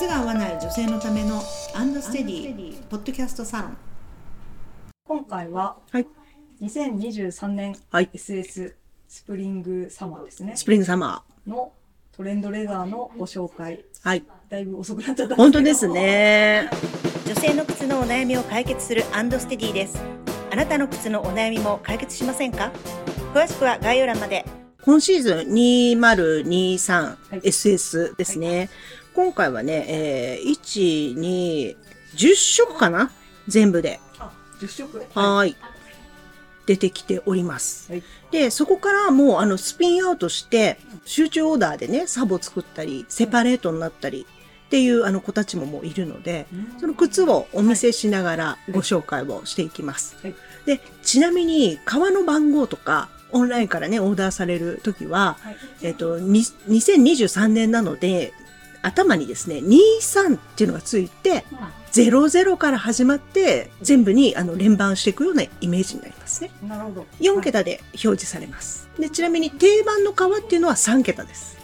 靴が合わない女性のためのアンドステディポッドキャストサロン。今回は、はい。2023年はい。SS Spring Summer ですね。 Spring Summer のトレンドレザーのご紹介。ー。はい。だいぶ遅くなっちゃったん本当ですね。女性の靴のお悩みを解決するアンドステディです。あなたの靴のお悩みも解決しませんか？詳しくは概要欄まで。今シーズン 2023SS ですね。今回はね、えー、1、2、10色かな？全部で。あ10色？はーい。出てきております。はい。で、そこからもうあのスピンアウトして、集中オーダーでね、サボ作ったり、セパレートになったりっていうあの子たちももういるので、その靴をお見せしながらご紹介をしていきます。はい。で、ちなみに革の番号とか、オンラインからね、オーダーされるときは、はい。えっ、と、に2023年なので、頭にですね、23っていうのがついて、00から始まって、全部にあの連番していくようなイメージになりますね。うんなるほど4桁で表示されます。で、ちなみに定番の革っていうのは3桁です。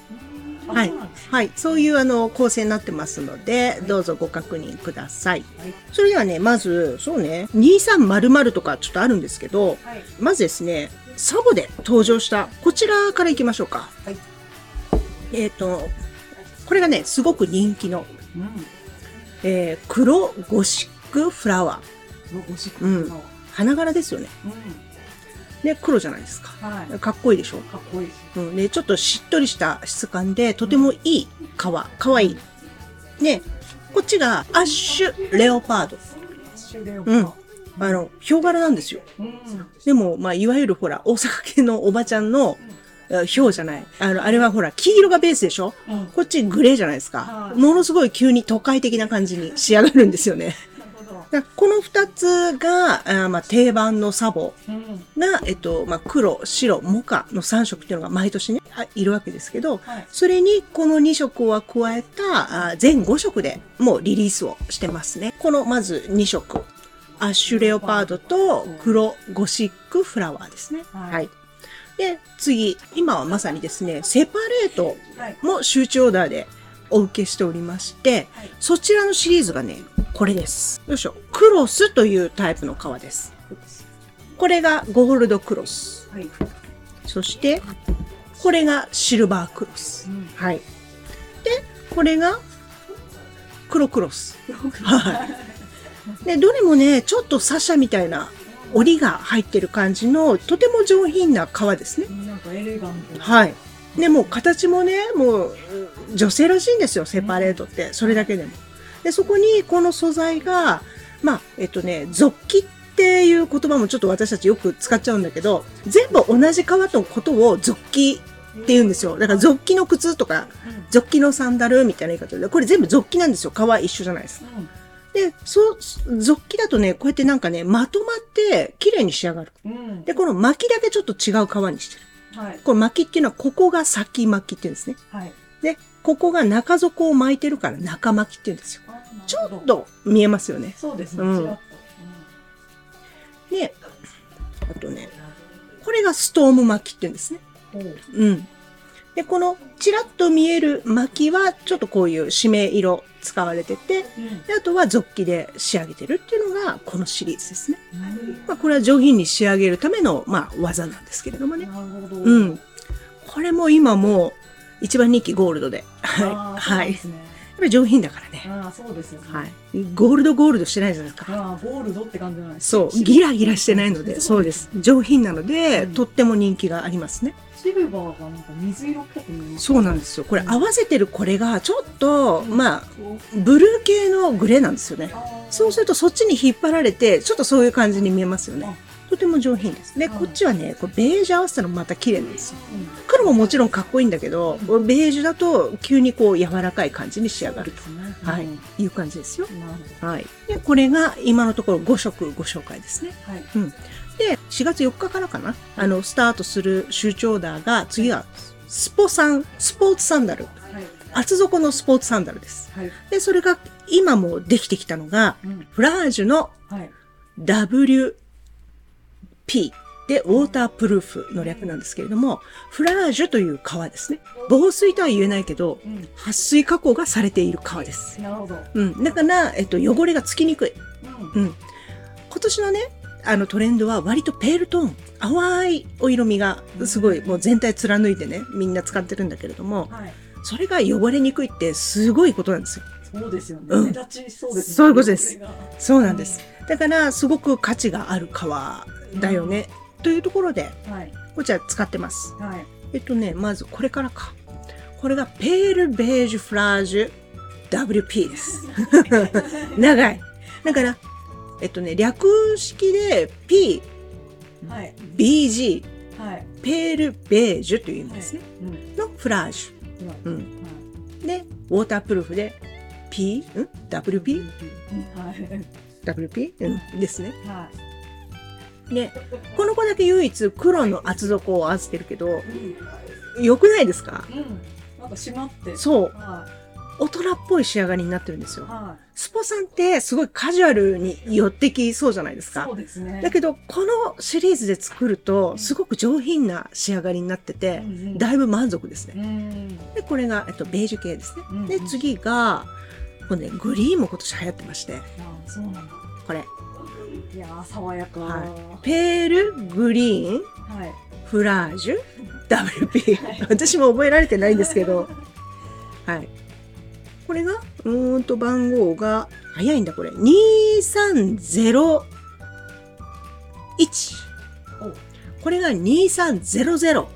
はいはい。そういうあの構成になってますので、どうぞご確認ください。はいそれではね、まず、そうね、2300とかちょっとあるんですけど、はいまずですね、サボで登場した、こちらからいきましょうか。はいえっ、と、これがね、すごく人気の、うんえー黒ゴシックフラワー。ごごしくうんの花柄ですよね。うんね、黒じゃないですか。はいかっこいいでしょ？かっこいいうん、で、ちょっとしっとりした質感で、とてもいい革。かわいい。ね、こっちがアッシュレオパード。シュレオうんパあの、ヒョウ柄なんですよ。うんでも、まあ、いわゆるほら、大阪系のおばちゃんの、あヒョウじゃない。あの、あれはほら、黄色がベースでしょ？うんこっちグレーじゃないですかは。いものすごい急に都会的な感じに仕上がるんですよね。この二つが、あーまあ、定番のサボうんが、えっと、まあ、黒、白、モカの3色っていうのが毎年ね、あいるわけですけど、はいそれにこの2色は加えたあ全5色でもうリリースをしてますね。このまず2色。アッシュレオパードと黒ゴシックフラワーですね。はいはい。で、次、今はまさにですね、セパレートはいも集中オーダーでお受けしておりまして、はいそちらのシリーズがね、これです。よいしょ。クロスというタイプの革です。これがゴールドクロス。はいそして、これがシルバークロス。うんはい。で、これが黒クロス。はい。で、どれもね、ちょっとサシャみたいな折りが入ってる感じの、とても上品な革ですね。なんかエレガントはい。で、もう形もね、もううん女性らしいんですよ、セパレートって。それだけでも。で、そこにこの素材が、まあ、えっとね、ゾッキっていう言葉もちょっと私たちよく使っちゃうんだけど、全部同じ革のことをゾッキって言うんですよ。だからゾッキの靴とか、ゾッキのサンダルみたいな言い方で、これ全部ゾッキなんですよ。革一緒じゃないですか。で、そう、ゾッキだとね、こうやってなんかね、まとまって綺麗に仕上がる。うんうんで、この巻きだけちょっと違う革にしてる。はいこれ巻きっていうのは、ここが先巻きって言うんですね。はいで、ここが中底を巻いてるから中巻きって言うんですよ。ちょっと見えますよね。そうですねうんで、あとね、これがストーム巻きって言うんですね。うん。で、このチラッと見える巻きは、ちょっとこういう締め色使われてて、であとはゾッキで仕上げてるっていうのが、このシリーズですね。まあ、これは上品に仕上げるための、まあ、技なんですけれどもね。なるほどうん。これも今もう、一番人気ゴールドで。はい。はい。やっぱり上品だからね。ああそうですよねはい。ゴールドゴールドしてないじゃないですか。ああゴールドって感じじゃないですそう。ギラギラしてないので、そうです。上品なので、うんとっても人気がありますね。シルバーがなんか水色っぽく見えますそうなんですよ。これ合わせてるこれが、ちょっと、まあ、こブルー系のグレーなんですよね。そうするとそっちに引っ張られて、ちょっとそういう感じに見えますよね。とても上品です。で、はいこっちはね、これベージュ合わせたのもまた綺麗なんですよ。うん黒ももちろんかっこいいんだけど、ベージュだと急にこう柔らかい感じに仕上がると、はいうん、いう感じですよ。なるほはい。で、これが今のところ5色ご紹介ですね。どはいうん。で、4月4日からかな、あの、スタートする集中オーダーが、次は、スポサン、スポーツサンダル。はい厚底のスポーツサンダルです。はいで、それが今もできてきたのが、うんフラージュのはい WP で、ウォータープルーフの略なんですけれども、フラージュという革ですね。防水とは言えないけど、うん。撥水加工がされている革です。なるほど。うん。だから、えっと、汚れがつきにくい。うん。うん。今年のね、あのトレンドは割とペールトーン、淡いお色味がすごいもう全体貫いてね、みんな使ってるんだけれども、はい。それが汚れにくいってすごいことなんですよ。そうですよね。うん目立ちそうですね。そういうことです。そうなんです。だから、すごく価値がある革だよね。というところで、はい。こちら使ってます。はい。えっとね、まずこれからか。これがペールベージュフラージュ WP です。長い。だから、えっとね、略式で P、はい。BG、はい。ペールベージュという意味ですね。うん。のフラージうん。ュ。うん。で、ウォータープルーフで P、ん ?WP? はい。WP? うん。ですね。はい。で、この子だけ唯一黒の厚底を合わせてるけど、うん。良くないですか？うん。なんか締まって。そう。は大人っぽい仕上がりになってるんですよい。。はスポさんってすごいカジュアルに寄ってきそうじゃないですい。かそ。うですね。だけど、このシリーズで作ると、すごく上品な仕上がりになっててうん、うんだいぶ満足ですね。うん。で、これが、えっと、ベージュ系ですね。うんで、次が、このね、グリーンも今年流行ってまして、ああ、そうなんだ。これ、いやー、爽やか。ははペールグリーンい。フラージュ WP。私も覚えられてないんですけど、はい。これが、うーんと番号が、早いんだこれ。2301。おこれが230001。はい。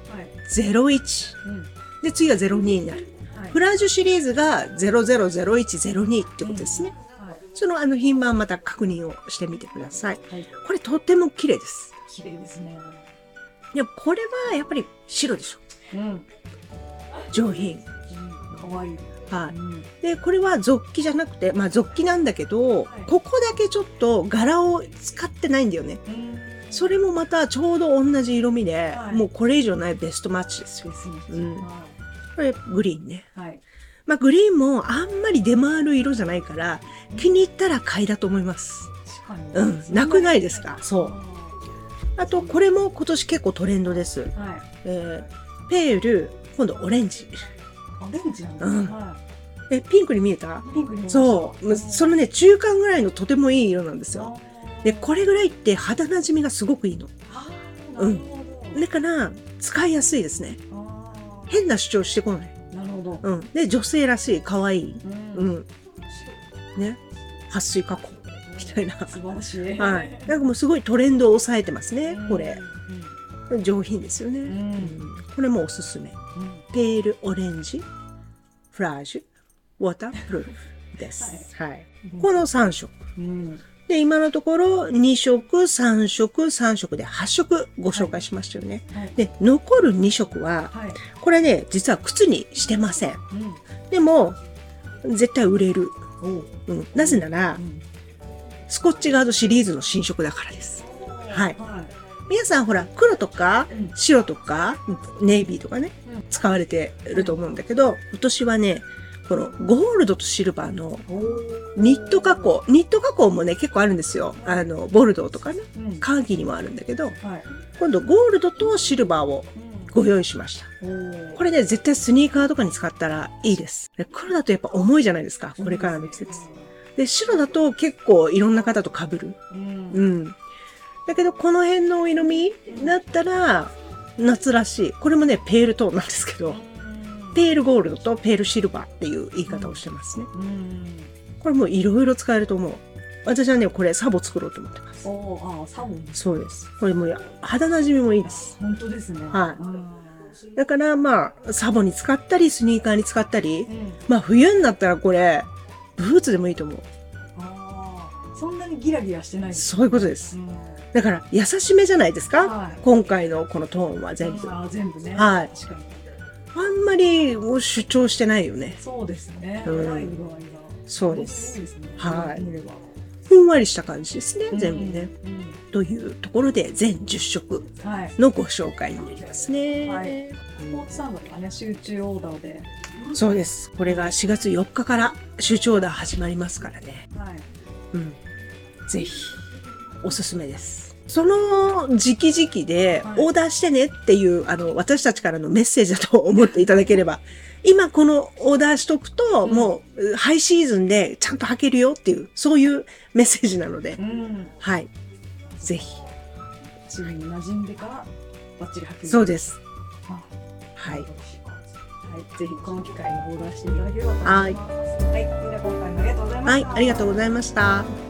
うん。で、次が02になる。はい。フラージュシリーズが000102ってことですね。はい。そのあの品番また確認をしてみてください。はい。これとっても綺麗です。綺麗ですね。でもこれはやっぱり白でしょ。うん。上品。かわいい。はい。うん。で、これは続記じゃなくて、まあ続記なんだけど、はいここだけちょっと柄を使ってないんだよね。それもまたちょうど同じ色味で、はいもうこれ以上ないベストマッチですよ。うんはこれグリーンね。い。はい。まあグリーンもあんまり出回る色じゃないから、気に入ったら買いだと思います。確かに。うんなくないですか？そうはあと、これも今年結構トレンドです。い。えー、ペール、今度オレンジ。オレンジなんだ。うんはえ、ピンクに見えた？い。ピンクに見えたそう。そのね、中間ぐらいのとてもいい色なんですよ。で、これぐらいって肌なじみがすごくいいの。あーなるほど。だから、使いやすいですね。変な主張してこない。ど。うん。で、女性らしい、可愛い。う。うんん。ね。撥水加工。みたいな。素晴らしい。はい。なんかもうすごいトレンドを抑えてますね、これ。うん。上品ですよね。これもおすすめ。うん。ペールオレンジ、フラージュ、ウォータープルーフです。はい。この3色。うん。で、今のところ2色、3色、3色で8色ご紹介しましたよね。はい。で、残る2色は、はい。これね、実は靴にしてません。うん。でも、絶対売れる。おう。うん、なぜならう、ん。スコッチガードシリーズの新色だからです。はいは皆さんほら、黒とかうん白とかネイビーとかねうん、使われてると思うんだけど、今年はね、このゴールドとシルバーのニット加工、ニット加工もね、結構あるんですよ。あの、ボルドーとかね、うん。カーギーにもあるんだけど、はい。今度ゴールドとシルバーをご用意しました。おこれね、絶対スニーカーとかに使ったらいいです。で黒だとやっぱ重いじゃないですか、これからの季節。で、白だと結構いろんな方と被る。うん。うん。だけど、この辺のお色味だったら、夏らしい。これもね、ペールトーンなんですけど、ペールゴールドとペールシルバーっていう言い方をしてますね。うん。これもいろいろ使えると思う。私はね、これサボ作ろうと思ってます。あー、サボン。そうです。これもう肌なじみもいいです。本当ですね。はいうんだからまあ、サボに使ったり、スニーカーに使ったり、うん。まあ冬になったらこれ、ブーツでもいいと思う。ああ、そんなにギラギラしてないです。そういうことです。うん。だから、優しめじゃないですか、はい今回のこのトーンは全部。全部ね。はい確かに。んまり主張してないよね。そうですね。うんそうです。ですね。はいふんわりした感じですね、全部ね。。うんというところで、全10色。のご紹介になりますね。はいスポーツサンドとかね、集中オーダーで。そうです。これが4月4日から集長ダー始まりますからね。はい。うん。ぜひ、おすすめです。その時期時期ではいオーダーしてねっていう、あの、私たちからのメッセージだと思っていただければ、今このオーダーしとくと、うんもう、ハイシーズンでちゃんと履けるよっていう、そういうメッセージなのでう、ん。はい。ぜひ。チームに馴染んでから、バッチリ履ける。す。そうです。あはい。はい。ぜひこの機会にオーダーしていただければと思います。はい。みんな今回もありがとうございました。はい、ありがとうございました。